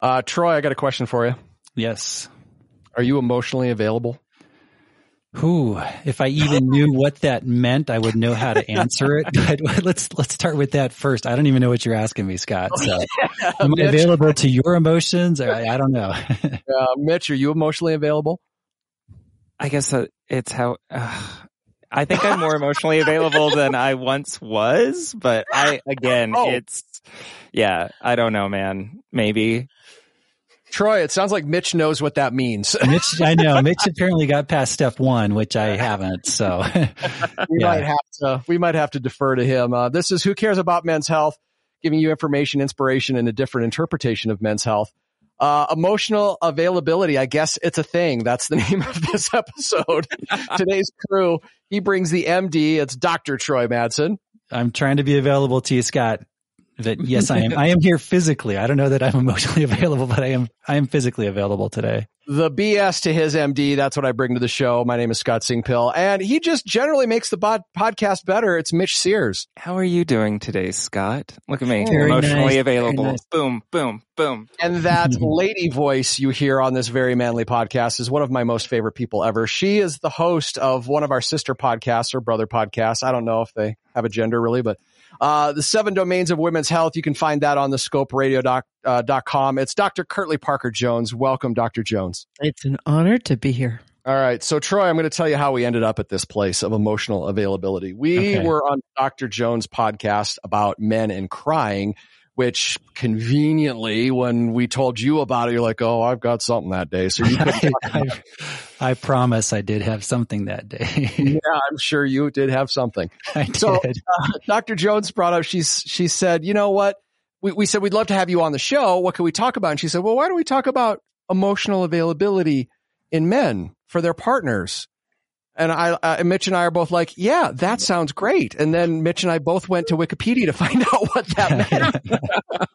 Uh, Troy, I got a question for you. Yes. Are you emotionally available? Who, if I even knew what that meant, I would know how to answer it. But let's let's start with that first. I don't even know what you're asking me, Scott. So, am I available to your emotions? I, I don't know. uh, Mitch, are you emotionally available? I guess uh, it's how. Uh, I think I'm more emotionally available than I once was, but I again, oh. it's yeah. I don't know, man. Maybe Troy, it sounds like Mitch knows what that means. Mitch, I know. Mitch apparently got past step one, which I haven't. So we yeah. might have to we might have to defer to him. Uh, this is who cares about men's health, giving you information, inspiration, and a different interpretation of men's health. Uh, emotional availability. I guess it's a thing. That's the name of this episode. Today's crew. He brings the MD. It's Dr. Troy Madsen. I'm trying to be available to you, Scott that yes, I am. I am here physically. I don't know that I'm emotionally available, but I am. I am physically available today. The BS to his MD. That's what I bring to the show. My name is Scott Singpill, and he just generally makes the bod- podcast better. It's Mitch Sears. How are you doing today, Scott? Look at me, Very emotionally nice. available. Nice. Boom, boom, boom. And that lady voice you hear on this very manly podcast is one of my most favorite people ever. She is the host of one of our sister podcasts or brother podcasts. I don't know if they have a gender really, but uh, the seven domains of women's health. You can find that on the scoperadio.com. Uh, dot com. it's Dr. Kirtley Parker Jones. Welcome, Dr. Jones. It's an honor to be here. All right. So, Troy, I'm going to tell you how we ended up at this place of emotional availability. We okay. were on Dr. Jones' podcast about men and crying which conveniently, when we told you about it, you're like, "Oh, I've got something that day." So you I, I, I, promise I did have something that day. yeah, I'm sure you did have something. I so, did. Uh, Dr. Jones brought up. She's she said, "You know what? We we said we'd love to have you on the show. What can we talk about?" And she said, "Well, why don't we talk about emotional availability in men for their partners?" And I, uh, Mitch and I are both like, yeah, that sounds great. And then Mitch and I both went to Wikipedia to find out what that meant.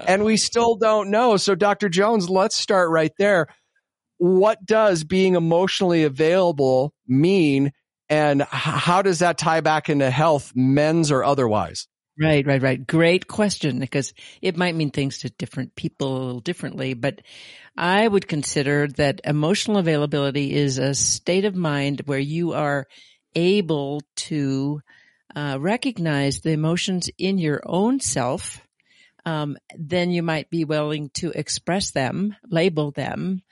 and we still don't know. So Dr. Jones, let's start right there. What does being emotionally available mean? And how does that tie back into health, men's or otherwise? Right, right, right. Great question because it might mean things to different people a little differently, but I would consider that emotional availability is a state of mind where you are able to uh, recognize the emotions in your own self. Um, then you might be willing to express them, label them,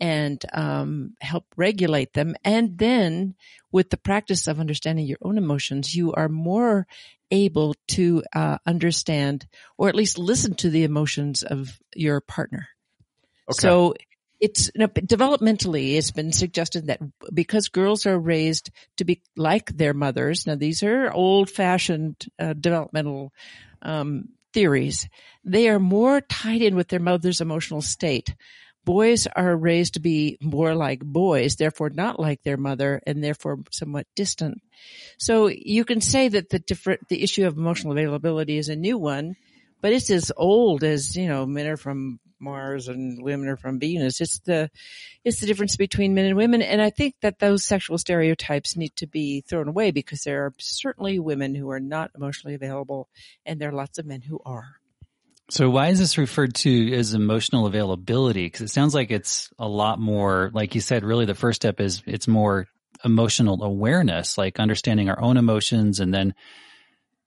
and um, help regulate them. And then with the practice of understanding your own emotions, you are more able to uh, understand or at least listen to the emotions of your partner. Okay. So it's you know, developmentally it's been suggested that because girls are raised to be like their mothers now these are old fashioned uh, developmental um, theories they are more tied in with their mother's emotional state boys are raised to be more like boys, therefore not like their mother and therefore somewhat distant. So you can say that the different, the issue of emotional availability is a new one, but it's as old as, you know, men are from Mars and women are from Venus. It's the, it's the difference between men and women. And I think that those sexual stereotypes need to be thrown away because there are certainly women who are not emotionally available and there are lots of men who are. So why is this referred to as emotional availability? Because it sounds like it's a lot more, like you said, really the first step is it's more emotional awareness, like understanding our own emotions. And then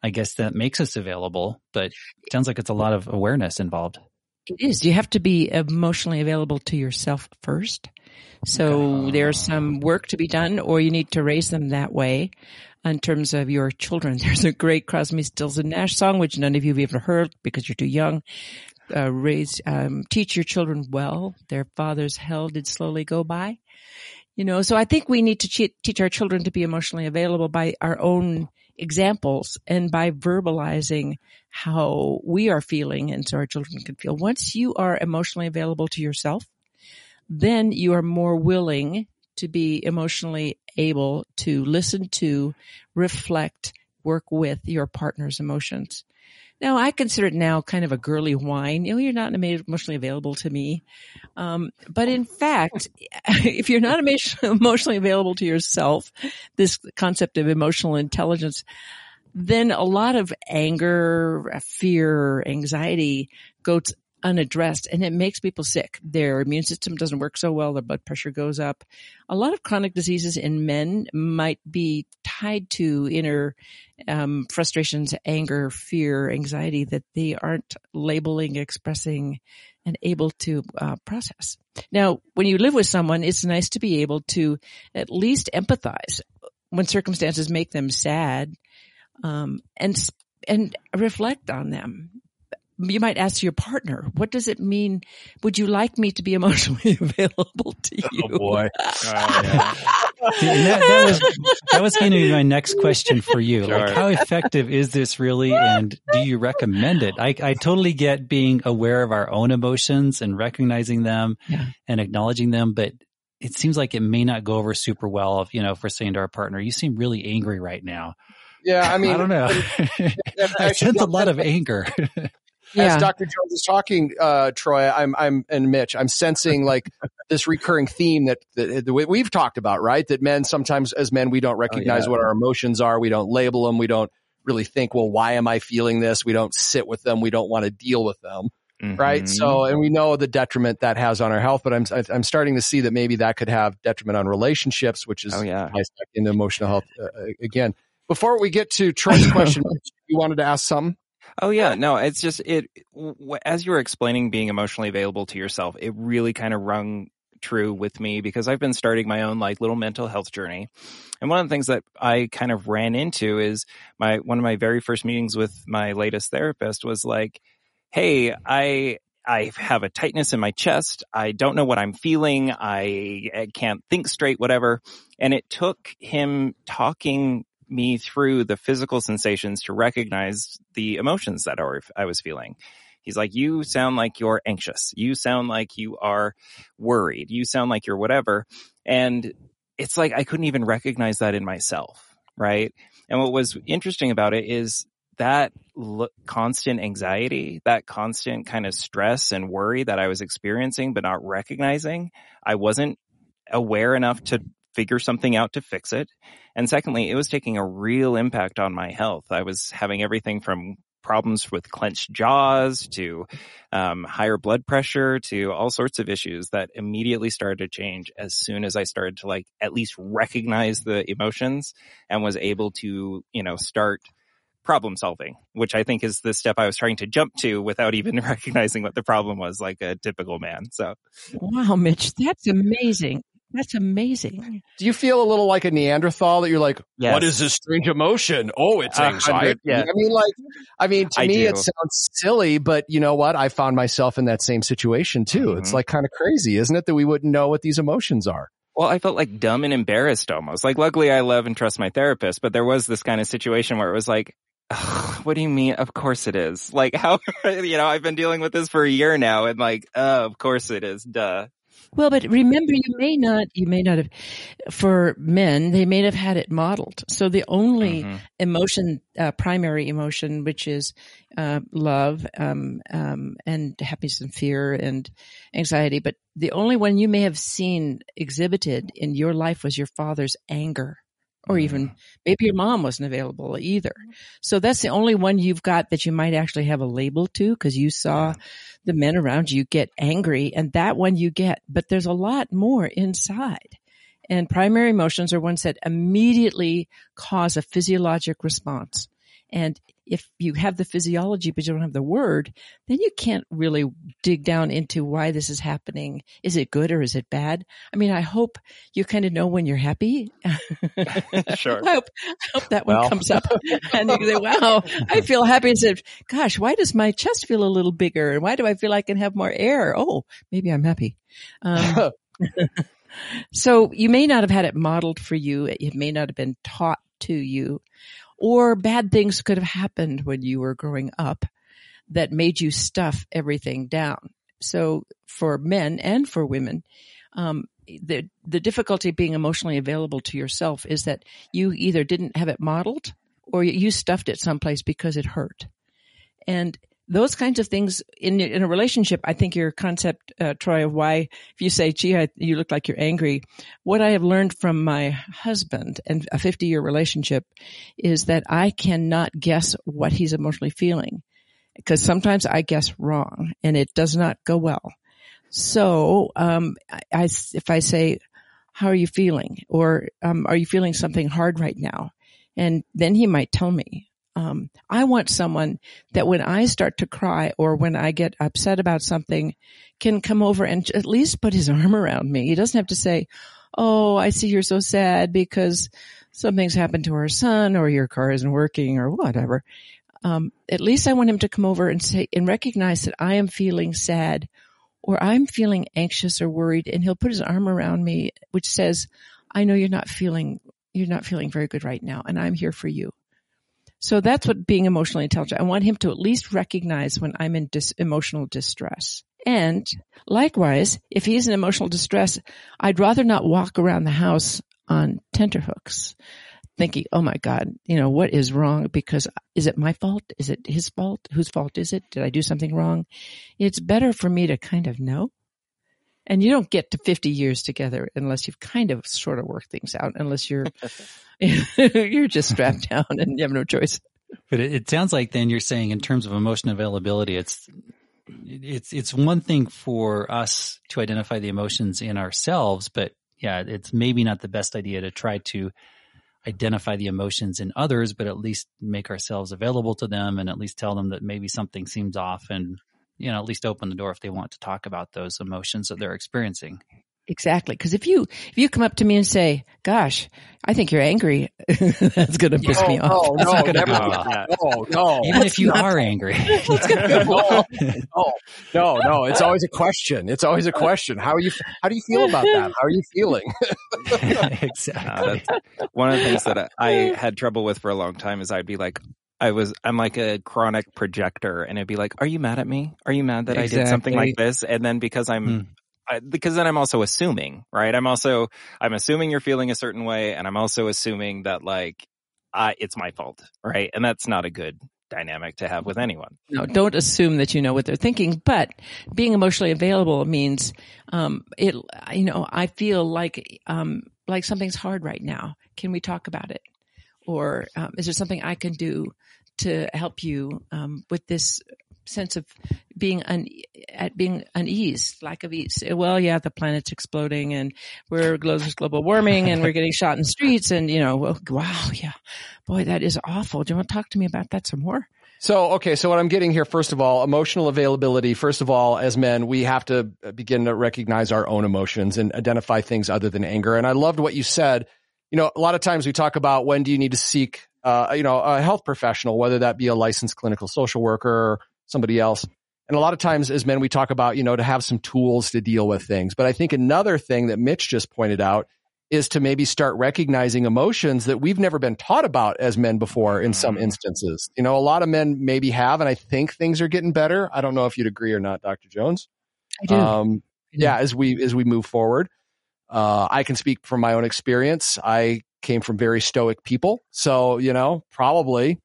I guess that makes us available, but sounds like it's a lot of awareness involved. It is. You have to be emotionally available to yourself first. So there's some work to be done or you need to raise them that way in terms of your children. There's a great Crosby, Stills and Nash song, which none of you have ever heard because you're too young. Uh, raise, um, teach your children well. Their father's hell did slowly go by. You know, so I think we need to che- teach our children to be emotionally available by our own examples and by verbalizing how we are feeling and so our children can feel. Once you are emotionally available to yourself, then you are more willing to be emotionally able to listen to, reflect, work with your partner's emotions. Now, I consider it now kind of a girly whine. You know, you're not emotionally available to me. Um, but in fact, if you're not emotionally available to yourself, this concept of emotional intelligence, then a lot of anger, fear, anxiety goes unaddressed and it makes people sick. Their immune system doesn't work so well. Their blood pressure goes up. A lot of chronic diseases in men might be tied to inner um, frustrations, anger, fear, anxiety that they aren't labeling, expressing, and able to uh, process. Now, when you live with someone, it's nice to be able to at least empathize when circumstances make them sad, um, and and reflect on them you might ask your partner, what does it mean? Would you like me to be emotionally available to oh, you? Oh boy. oh, yeah. that, that, was, that was going to be my next question for you. Sure. Like, how effective is this really? And do you recommend it? I, I totally get being aware of our own emotions and recognizing them yeah. and acknowledging them, but it seems like it may not go over super well if, you know, if we're saying to our partner, you seem really angry right now. Yeah, I mean, I don't know. I sense a lot of anger yeah. as Dr. Jones is talking, uh, Troy, I'm, I'm, and Mitch, I'm sensing like this recurring theme that, that, that, we've talked about, right? That men sometimes as men, we don't recognize oh, yeah. what our emotions are. We don't label them. We don't really think, well, why am I feeling this? We don't sit with them. We don't want to deal with them. Mm-hmm. Right. So, and we know the detriment that has on our health, but I'm, I'm starting to see that maybe that could have detriment on relationships, which is oh, yeah. into emotional health uh, again. Before we get to Troy's question, you wanted to ask something? Oh yeah, no, it's just it. As you were explaining being emotionally available to yourself, it really kind of rung true with me because I've been starting my own like little mental health journey. And one of the things that I kind of ran into is my one of my very first meetings with my latest therapist was like, "Hey, I I have a tightness in my chest. I don't know what I'm feeling. I, I can't think straight, whatever." And it took him talking me through the physical sensations to recognize the emotions that I was feeling. He's like, you sound like you're anxious. You sound like you are worried. You sound like you're whatever. And it's like, I couldn't even recognize that in myself. Right. And what was interesting about it is that l- constant anxiety, that constant kind of stress and worry that I was experiencing, but not recognizing, I wasn't aware enough to figure something out to fix it. And secondly, it was taking a real impact on my health. I was having everything from problems with clenched jaws to um, higher blood pressure to all sorts of issues that immediately started to change as soon as I started to like at least recognize the emotions and was able to, you know, start problem solving, which I think is the step I was trying to jump to without even recognizing what the problem was like a typical man. So. Wow, Mitch, that's amazing. That's amazing. Do you feel a little like a Neanderthal that you're like, yes. what is this strange emotion? Oh, it's anxiety. Yeah. I mean, like, I mean, to I me, do. it sounds silly, but you know what? I found myself in that same situation too. Mm-hmm. It's like kind of crazy, isn't it? That we wouldn't know what these emotions are. Well, I felt like dumb and embarrassed almost. Like, luckily I love and trust my therapist, but there was this kind of situation where it was like, what do you mean? Of course it is. Like how, you know, I've been dealing with this for a year now and like, uh, of course it is. Duh. Well, but remember, you may not, you may not have, for men, they may have had it modeled. So the only mm-hmm. emotion, uh, primary emotion, which is uh, love um, um, and happiness and fear and anxiety, but the only one you may have seen exhibited in your life was your father's anger or even mm-hmm. maybe your mom wasn't available either. So that's the only one you've got that you might actually have a label to because you saw the men around you get angry and that one you get, but there's a lot more inside. And primary emotions are ones that immediately cause a physiologic response. And if you have the physiology but you don't have the word, then you can't really dig down into why this is happening. Is it good or is it bad? I mean, I hope you kind of know when you're happy. sure. I hope, I hope that one comes up and you say, wow, I feel happy. And said, gosh, why does my chest feel a little bigger? And why do I feel I can have more air? Oh, maybe I'm happy. Um, so you may not have had it modeled for you. It may not have been taught to you or bad things could have happened when you were growing up that made you stuff everything down. So for men and for women, um, the the difficulty being emotionally available to yourself is that you either didn't have it modeled or you stuffed it someplace because it hurt. And those kinds of things in in a relationship. I think your concept, uh, Troy, of why if you say, "Gee, I, you look like you're angry," what I have learned from my husband and a 50 year relationship is that I cannot guess what he's emotionally feeling. because sometimes I guess wrong and it does not go well. So, um, I, I, if I say, how are you feeling? Or, um, are you feeling something hard right now? And then he might tell me, um, I want someone that when I start to cry or when I get upset about something can come over and at least put his arm around me. He doesn't have to say, Oh, I see you're so sad because something's happened to our son or your car isn't working or whatever. Um, at least I want him to come over and say and recognize that I am feeling sad or I'm feeling anxious or worried and he'll put his arm around me, which says, I know you're not feeling, you're not feeling very good right now and I'm here for you. So that's what being emotionally intelligent. I want him to at least recognize when I'm in dis- emotional distress. And likewise, if he's in emotional distress, I'd rather not walk around the house on tenterhooks thinking, oh my God, you know, what is wrong? Because is it my fault? Is it his fault? Whose fault is it? Did I do something wrong? It's better for me to kind of know. And you don't get to 50 years together unless you've kind of sort of worked things out, unless you're, you're just strapped down and you have no choice. But it, it sounds like then you're saying in terms of emotion availability, it's, it's, it's one thing for us to identify the emotions in ourselves, but yeah, it's maybe not the best idea to try to identify the emotions in others, but at least make ourselves available to them and at least tell them that maybe something seems off and, you know, at least open the door if they want to talk about those emotions that they're experiencing. Exactly. Cause if you, if you come up to me and say, gosh, I think you're angry, that's going to piss no, me off. No, no, never no, no, no. Even if you are angry. no, no, no, no. It's always a question. It's always a question. How are you, how do you feel about that? How are you feeling? exactly. Uh, one of the things that I had trouble with for a long time is I'd be like, I was, I'm like a chronic projector and it'd be like, are you mad at me? Are you mad that exactly. I did something like this? And then because I'm, Hmm. I, because then I'm also assuming, right? I'm also, I'm assuming you're feeling a certain way and I'm also assuming that like, I, it's my fault, right? And that's not a good dynamic to have with anyone. No, don't assume that you know what they're thinking, but being emotionally available means, um, it, you know, I feel like, um, like something's hard right now. Can we talk about it? Or, um, is there something I can do to help you, um, with this sense of being un, at being unease, lack of ease. Well, yeah, the planet's exploding and we're global warming and we're getting shot in the streets and you know, wow, yeah, boy, that is awful. Do you want to talk to me about that some more? So, okay. So what I'm getting here, first of all, emotional availability. First of all, as men, we have to begin to recognize our own emotions and identify things other than anger. And I loved what you said. You know, a lot of times we talk about when do you need to seek, uh, you know, a health professional, whether that be a licensed clinical social worker or somebody else. And a lot of times as men, we talk about, you know, to have some tools to deal with things. But I think another thing that Mitch just pointed out is to maybe start recognizing emotions that we've never been taught about as men before in some instances. You know, a lot of men maybe have, and I think things are getting better. I don't know if you'd agree or not, Dr. Jones. I do. Um, yeah, as we, as we move forward, uh, I can speak from my own experience. I came from very stoic people. So, you know, probably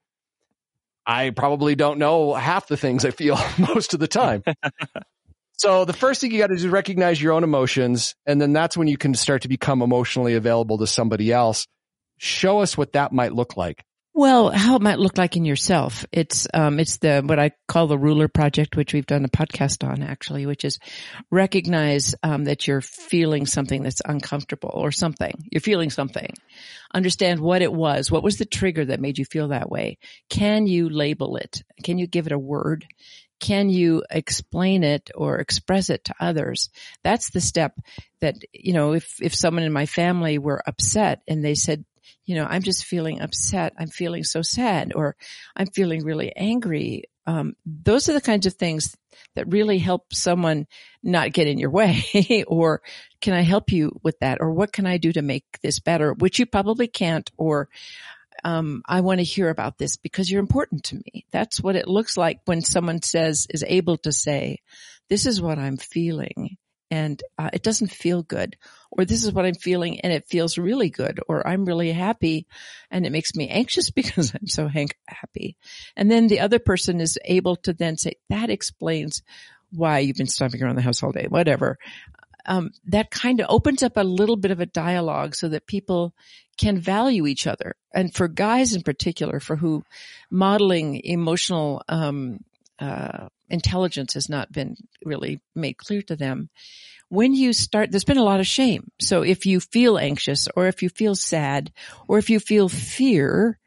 I probably don't know half the things I feel most of the time. so the first thing you got to do is recognize your own emotions. And then that's when you can start to become emotionally available to somebody else. Show us what that might look like. Well, how it might look like in yourself. It's, um, it's the, what I call the ruler project, which we've done a podcast on actually, which is recognize, um, that you're feeling something that's uncomfortable or something. You're feeling something. Understand what it was. What was the trigger that made you feel that way? Can you label it? Can you give it a word? Can you explain it or express it to others? That's the step that, you know, if, if someone in my family were upset and they said, you know, I'm just feeling upset. I'm feeling so sad or I'm feeling really angry. Um, those are the kinds of things that really help someone not get in your way or can I help you with that? Or what can I do to make this better? Which you probably can't or, um, I want to hear about this because you're important to me. That's what it looks like when someone says, is able to say, this is what I'm feeling and uh, it doesn't feel good or this is what I'm feeling and it feels really good or I'm really happy and it makes me anxious because I'm so happy. And then the other person is able to then say, that explains why you've been stomping around the house all day, whatever. Um, that kind of opens up a little bit of a dialogue so that people can value each other. And for guys in particular, for who modeling emotional, um, uh, intelligence has not been really made clear to them. When you start, there's been a lot of shame. So if you feel anxious or if you feel sad or if you feel fear,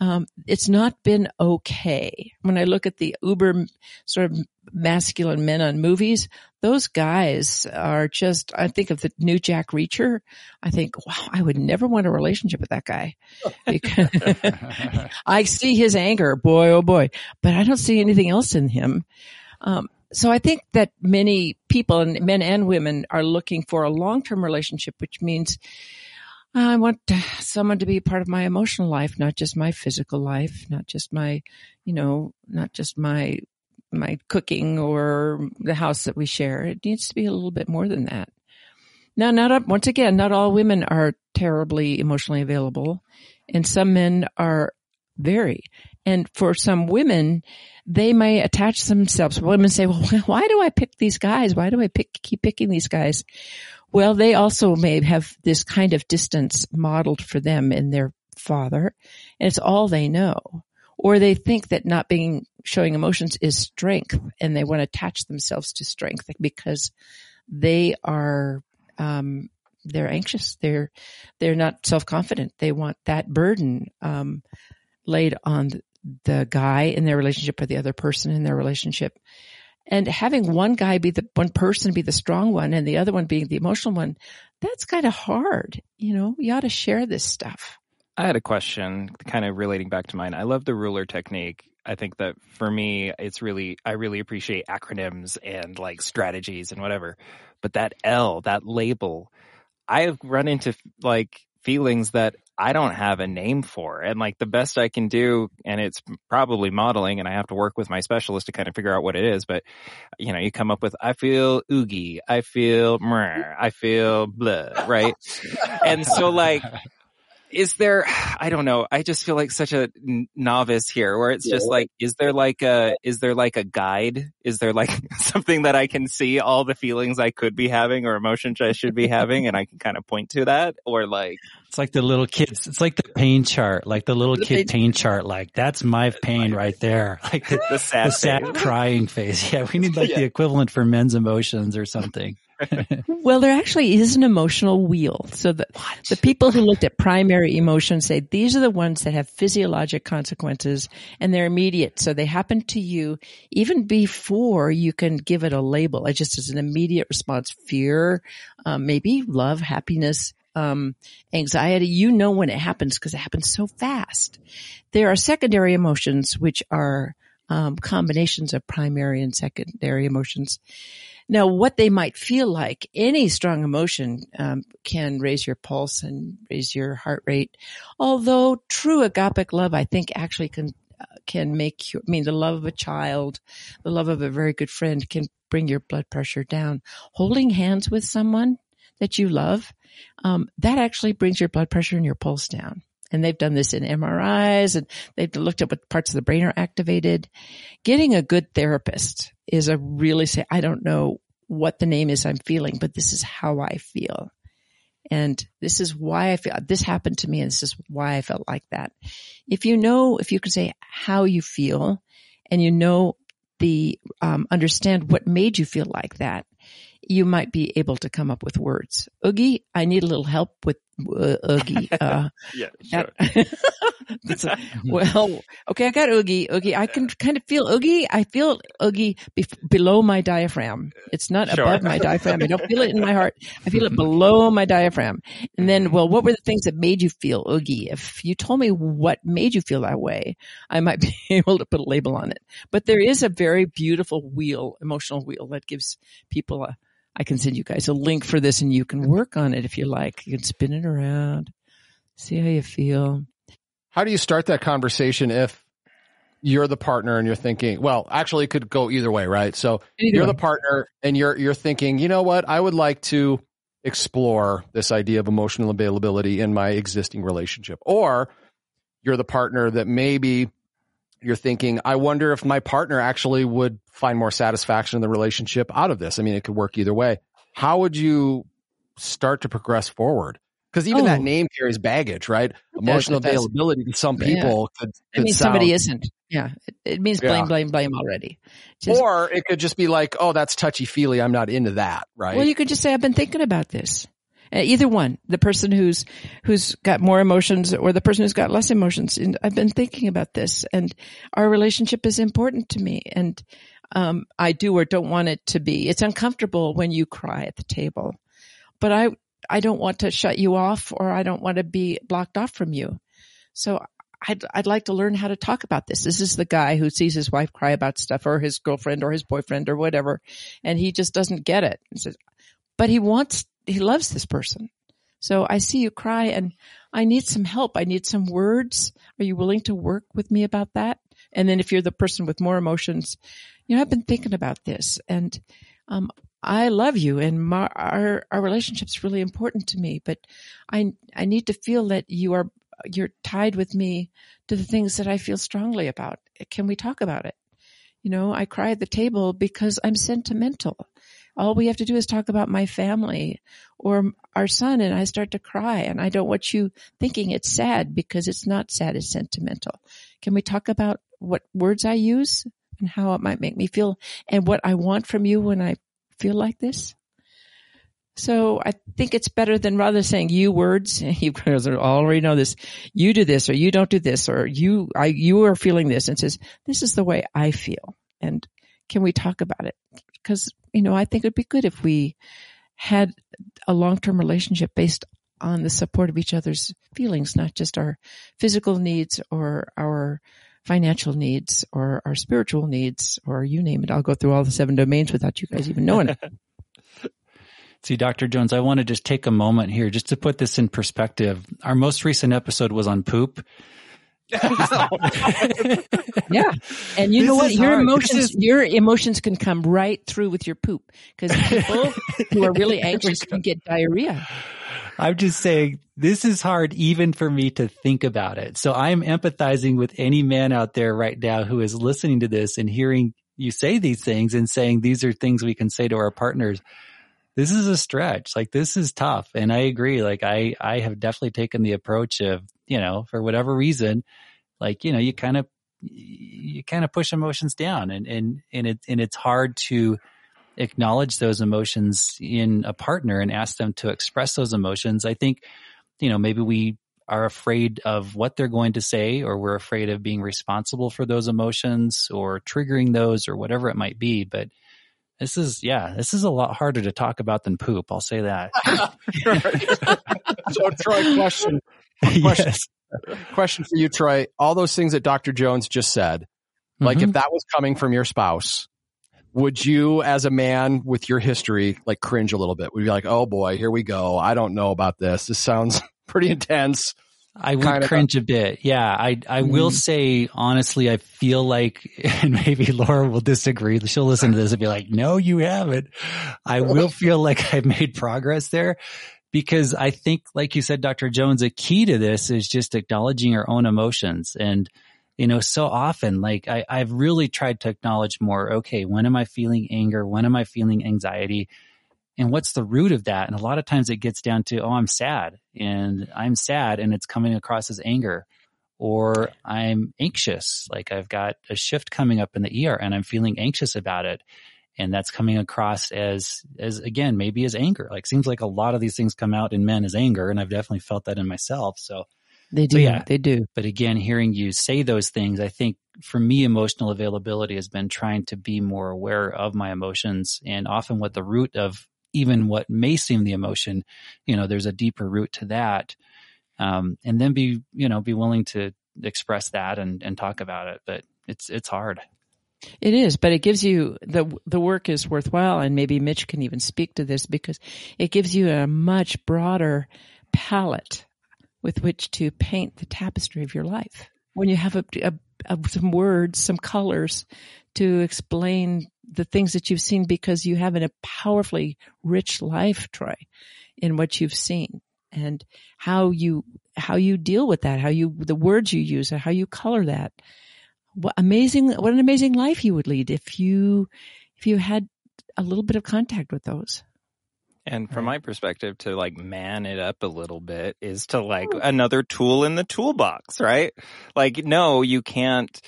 um, it's not been okay. When I look at the uber sort of masculine men on movies, those guys are just, I think of the new Jack Reacher. I think, wow, I would never want a relationship with that guy I see his anger, boy, oh boy, but I don't see anything else in him. Um, so I think that many people and men and women are looking for a long-term relationship, which means Uh, I want someone to be part of my emotional life, not just my physical life, not just my, you know, not just my, my cooking or the house that we share. It needs to be a little bit more than that. Now, not, once again, not all women are terribly emotionally available and some men are very. And for some women, they may attach themselves. Women say, well, why do I pick these guys? Why do I pick, keep picking these guys? Well, they also may have this kind of distance modeled for them in their father, and it's all they know. Or they think that not being, showing emotions is strength, and they want to attach themselves to strength because they are, um, they're anxious. They're, they're not self-confident. They want that burden, um, laid on the guy in their relationship or the other person in their relationship. And having one guy be the one person be the strong one and the other one being the emotional one, that's kind of hard. You know, you ought to share this stuff. I had a question kind of relating back to mine. I love the ruler technique. I think that for me, it's really, I really appreciate acronyms and like strategies and whatever. But that L, that label, I have run into like feelings that I don't have a name for. And like the best I can do, and it's probably modeling and I have to work with my specialist to kind of figure out what it is. But, you know, you come up with, I feel oogie, I feel meh, I feel blah, right? and so like, is there i don't know i just feel like such a novice here where it's yeah. just like is there like a is there like a guide is there like something that i can see all the feelings i could be having or emotions i should be having and i can kind of point to that or like it's like the little kids it's like the pain chart like the little the kid pain chart like that's my pain right there like the, the sad, the sad crying face yeah we need like yeah. the equivalent for men's emotions or something well, there actually is an emotional wheel. So the, the people who looked at primary emotions say these are the ones that have physiologic consequences and they're immediate. So they happen to you even before you can give it a label. It just is an immediate response. Fear, um, maybe love, happiness, um, anxiety. You know when it happens because it happens so fast. There are secondary emotions which are um, combinations of primary and secondary emotions. Now, what they might feel like, any strong emotion um, can raise your pulse and raise your heart rate. Although true agapic love, I think, actually can uh, can make you. I mean, the love of a child, the love of a very good friend, can bring your blood pressure down. Holding hands with someone that you love, um, that actually brings your blood pressure and your pulse down. And they've done this in MRIs and they've looked at what parts of the brain are activated. Getting a good therapist is a really say, I don't know what the name is I'm feeling, but this is how I feel. And this is why I feel, this happened to me and this is why I felt like that. If you know, if you can say how you feel and you know the, um, understand what made you feel like that, you might be able to come up with words. Oogie, I need a little help with uh, Oogie. Uh, yeah, sure. a, well, okay, I got Oogie. Oogie, I can kind of feel Oogie. I feel Oogie be- below my diaphragm. It's not sure. above my diaphragm. I don't feel it in my heart. I feel it below my diaphragm. And then, well, what were the things that made you feel Oogie? If you told me what made you feel that way, I might be able to put a label on it. But there is a very beautiful wheel, emotional wheel that gives people a I can send you guys a link for this and you can work on it if you like. You can spin it around, see how you feel. How do you start that conversation if you're the partner and you're thinking, well, actually it could go either way, right? So either you're way. the partner and you're, you're thinking, you know what? I would like to explore this idea of emotional availability in my existing relationship. Or you're the partner that maybe you're thinking, I wonder if my partner actually would find more satisfaction in the relationship out of this. I mean, it could work either way. How would you start to progress forward? Because even that Oh. name carries baggage, right? Emotional it availability to some Yeah. people could, It could means somebody isn't. Yeah. It, it means Yeah. blame, blame, blame already. Just- or it could just be like, oh, that's touchy feely. I'm not into that, right? Well, you could just say, I've been thinking about this. Uh, either one, the person who's, who's got more emotions or the person who's got less emotions. And I've been thinking about this and our relationship is important to me. And, um, I do or don't want it to be. It's uncomfortable when you cry at the table, but I, I don't want to shut you off or I don't want to be blocked off from you. So I'd, I'd like to learn how to talk about this. This is the guy who sees his wife cry about stuff or his girlfriend or his boyfriend or whatever. And he just doesn't get it. Says, but he wants, he loves this person. So I see you cry and I need some help. I need some words. Are you willing to work with me about that? And then if you're the person with more emotions, you know, I've been thinking about this and, um, I love you and my, our, our relationship's really important to me, but I, I need to feel that you are, you're tied with me to the things that I feel strongly about. Can we talk about it? You know, I cry at the table because I'm sentimental. All we have to do is talk about my family or our son and I start to cry and I don't want you thinking it's sad because it's not sad, it's sentimental. Can we talk about what words I use and how it might make me feel and what I want from you when I feel like this? So I think it's better than rather saying you words, you guys already know this, you do this or you don't do this or you, I, you are feeling this and says, this is the way I feel. And can we talk about it? Because, you know, I think it'd be good if we had a long-term relationship based on the support of each other's feelings, not just our physical needs or our financial needs or our spiritual needs or you name it. I'll go through all the seven domains without you guys even knowing it. See, Dr. Jones, I want to just take a moment here just to put this in perspective. Our most recent episode was on poop. Yeah. And you This know what? Your hard. Emotions, is- your emotions can come right through with your poop because people who are really anxious can get diarrhea. I'm just saying this is hard even for me to think about it. So I'm empathizing with any man out there right now who is listening to this and hearing you say these things and saying these are things we can say to our partners. This is a stretch. Like this is tough. And I agree. Like I, I have definitely taken the approach of, you know, for whatever reason, like, you know, you kind of, you kind of push emotions down and, and, and it, and it's hard to, acknowledge those emotions in a partner and ask them to express those emotions. I think, you know, maybe we are afraid of what they're going to say or we're afraid of being responsible for those emotions or triggering those or whatever it might be. But this is, yeah, this is a lot harder to talk about than poop. I'll say that. so, Troy, question, question, yes. question for you, Troy. All those things that Dr. Jones just said, like Mhm. if that was coming from your spouse, would you, as a man with your history, like cringe a little bit? Would you be like, oh boy, here we go. I don't know about this. This sounds pretty intense. I would kind of a- cringe a, bit. Yeah. I, I will Mhm. say, honestly, I feel like, and maybe Laura will disagree. She'll listen to this and be like, no, you haven't. I will feel like I've made progress there because I think, like you said, Dr. Jones, a key to this is just acknowledging our own emotions. And, you know, so often, like I, I've really tried to acknowledge more, okay, when am I feeling anger? When am I feeling anxiety? and what's the root of that? And a lot of times it gets down to, oh, I'm sad and I'm sad and it's coming across as anger or I'm anxious. Like I've got a shift coming up in the ER and I'm feeling anxious about it. And that's coming across as, as again, maybe as anger. Like seems like a lot of these things come out in men as anger. And I've definitely felt that in myself. So, They do. yeah. They do. but again, hearing you say those things, I think for me, emotional availability has been trying to be more aware of my emotions and often what the root of even what may seem the emotion, you know, there's a deeper root to that. Um, and then be, you know, be willing to express that and, and talk about it. But it's, it's hard. It is, but it gives you the the work is worthwhile, and maybe Mitch can even speak to this because it gives you a much broader palette with which to paint the tapestry of your life. When you have a, a, a some words, some colors to explain the things that you've seen, because you have a powerfully rich life, Troy, in what you've seen and how you how you deal with that, how you the words you use, how you color that what amazing what an amazing life you would lead if you if you had a little bit of contact with those And from my perspective, to like man it up a little bit is to like another tool in the toolbox, right? Like, no, you can't,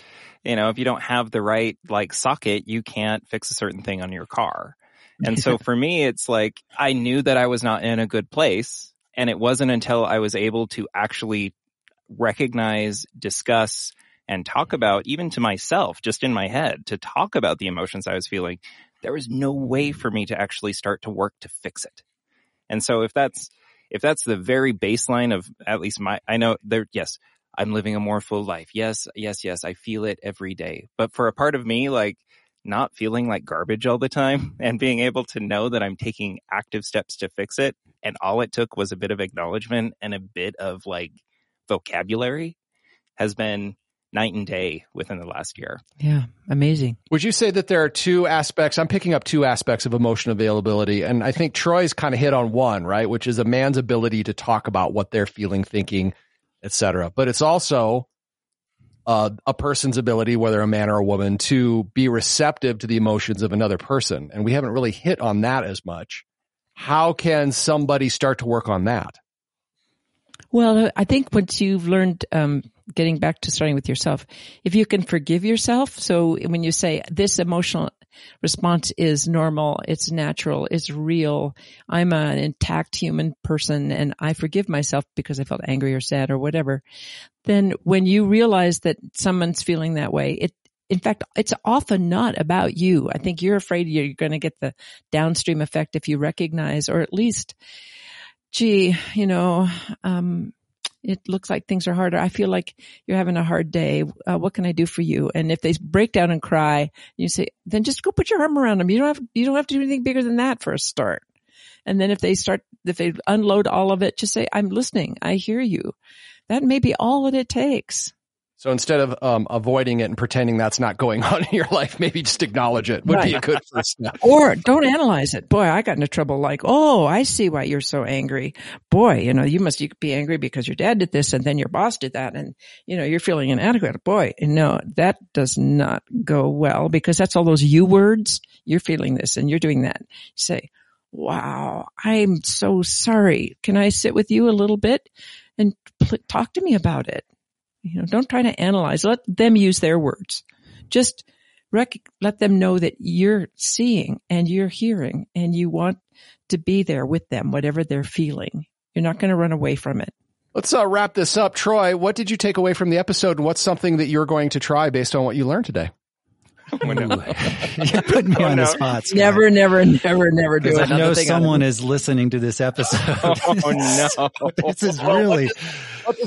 you know, if you don't have the right like socket, you can't fix a certain thing on your car. And so for me, it's like I knew that I was not in a good place. And it wasn't until I was able to actually recognize, discuss, and talk about, even to myself, just in my head, to talk about the emotions I was feeling there was no way for me to actually start to work to fix it. And so if that's, if that's the very baseline of at least my, I know there, yes, I'm living a more full life. Yes, yes, yes. I feel it every day. But for a part of me, like not feeling like garbage all the time and being able to know that I'm taking active steps to fix it. And all it took was a bit of acknowledgement and a bit of like vocabulary has been night and day within the last year. Yeah, amazing. Would you say that there are two aspects? I'm picking up two aspects of emotion availability, and I think Troy's kind of hit on one, right? Which is a man's ability to talk about what they're feeling, thinking, etc. But it's also uh, a person's ability, whether a man or a woman, to be receptive to the emotions of another person, and we haven't really hit on that as much. How can somebody start to work on that? Well, I think once you've learned um, getting back to starting with yourself, if you can forgive yourself. So when you say this emotional response is normal, it's natural, it's real. I'm an intact human person and I forgive myself because I felt angry or sad or whatever. Then when you realize that someone's feeling that way, it, in fact, it's often not about you. I think you're afraid you're going to get the downstream effect if you recognize, or at least, gee, you know, um, it looks like things are harder. I feel like you're having a hard day. Uh, what can I do for you? And if they break down and cry, you say, then just go put your arm around them. You don't have, you don't have to do anything bigger than that for a start. And then if they start, if they unload all of it, just say, I'm listening. I hear you. That may be all that it takes. So instead of um, avoiding it and pretending that's not going on in your life, maybe just acknowledge it would right. be a good first step. Or don't analyze it. Boy, I got into trouble like, oh, I see why you're so angry. Boy, you know, you must be angry because your dad did this and then your boss did that and, you know, you're feeling inadequate. Boy, no, that does not go well because that's all those you words. You're feeling this and you're doing that. You say, wow, I'm so sorry. Can I sit with you a little bit and pl- talk to me about it? You know, don't try to analyze. Let them use their words. Just rec- let them know that you're seeing and you're hearing and you want to be there with them, whatever they're feeling. You're not going to run away from it. Let's uh, wrap this up. Troy, what did you take away from the episode and what's something that you're going to try based on what you learned today? You put me oh, on no. the spot. Scott. Never, never, never, never do it. I know someone is listening to this episode. oh no! this is really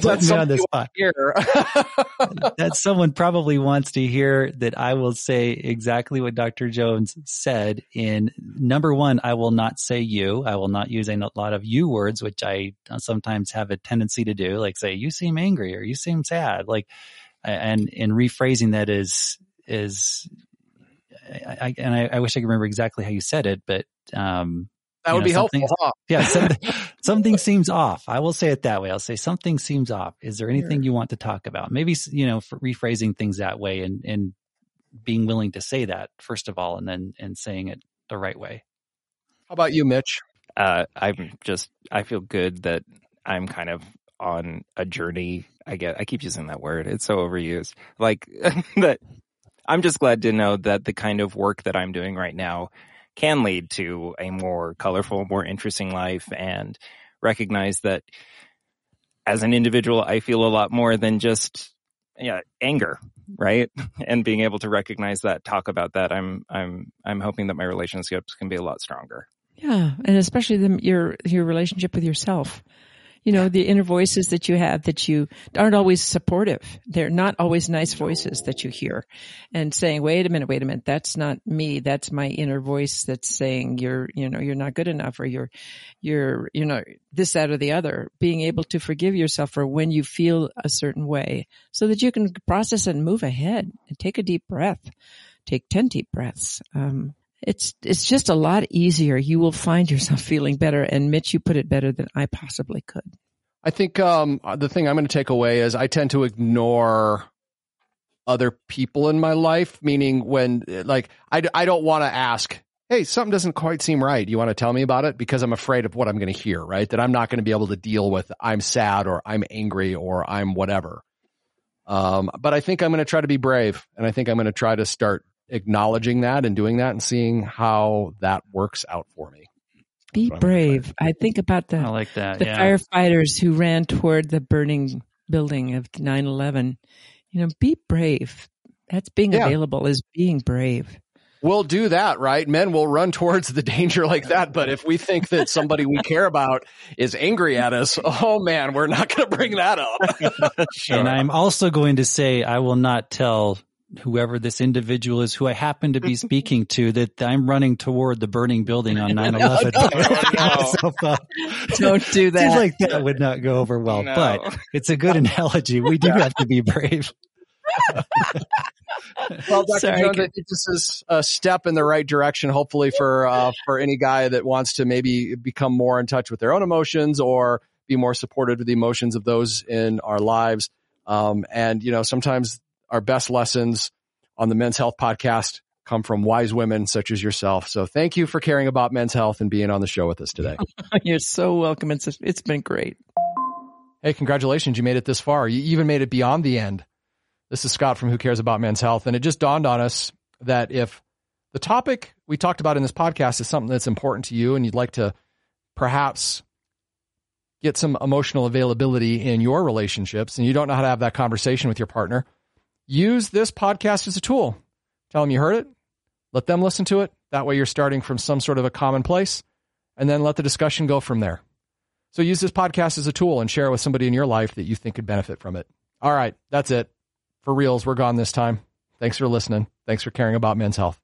putting me on the spot. that someone probably wants to hear that I will say exactly what Dr. Jones said. In number one, I will not say you. I will not use a lot of you words, which I sometimes have a tendency to do, like say you seem angry or you seem sad, like and in rephrasing that is is I, I and I, I, wish I could remember exactly how you said it, but um, that would know, be helpful. Huh? Yeah, something seems off. I will say it that way. I'll say something seems off. Is there anything sure. you want to talk about? Maybe you know, rephrasing things that way and and being willing to say that first of all, and then and saying it the right way. How about you, Mitch? Uh, I'm just I feel good that I'm kind of on a journey. I get I keep using that word. It's so overused. Like that I'm just glad to know that the kind of work that I'm doing right now can lead to a more colorful, more interesting life and recognize that as an individual, I feel a lot more than just yeah, anger, right? And being able to recognize that, talk about that, I'm, I'm, I'm hoping that my relationships can be a lot stronger. Yeah. And especially the, your, your relationship with yourself you know, the inner voices that you have that you aren't always supportive. They're not always nice voices that you hear and saying, wait a minute, wait a minute. That's not me. That's my inner voice that's saying you're, you know, you're not good enough or you're, you're, you know, this, that or the other. Being able to forgive yourself for when you feel a certain way so that you can process and move ahead and take a deep breath. Take 10 deep breaths. Um, it's it's just a lot easier. You will find yourself feeling better. And Mitch, you put it better than I possibly could. I think um, the thing I'm going to take away is I tend to ignore other people in my life. Meaning when like I I don't want to ask, hey, something doesn't quite seem right. You want to tell me about it? Because I'm afraid of what I'm going to hear, right? That I'm not going to be able to deal with I'm sad or I'm angry or I'm whatever. Um, but I think I'm going to try to be brave and I think I'm going to try to start acknowledging that and doing that and seeing how that works out for me. Be brave. I think about the I like that. the yeah. firefighters who ran toward the burning building of 9/11. You know, be brave. That's being Yeah. available is being brave. We'll do that, right? Men will run towards the danger like that. But if we think that somebody we care about is angry at us, oh man, we're not going to bring that up. And I'm also going to say I will not tell whoever this individual is who I happen to be speaking to that I'm running toward the burning building on 9/11. So, uh, Don't do that. Seems that. like that would not go over well, No. but it's a good analogy. We do have to be brave. Well, Dr. Sorry. Jones, I think this is a step in the right direction, hopefully for uh, for any guy that wants to maybe become more in touch with their own emotions or be more supportive of the emotions of those in our lives. Um, and you know, sometimes our best lessons on the Men's Health Podcast come from wise women such as yourself. So, thank you for caring about men's health and being on the show with us today. You're so welcome. It's it's been great. Hey, congratulations. You made it this far. You even made it beyond the end. This is Scot from Who Cares About Men's Health. And it just dawned on us that if the topic we talked about in this podcast is something that's important to you and you'd like to perhaps get some emotional availability in your relationships and you don't know how to have that conversation with your partner, use this podcast as a tool. Tell them you heard it. Let them listen to it. That way you're starting from some sort of a common place and then let the discussion go from there. So use this podcast as a tool and share it with somebody in your life that you think could benefit from it. All right, that's it. For reals, we're gone this time. Thanks for listening. Thanks for caring about men's health.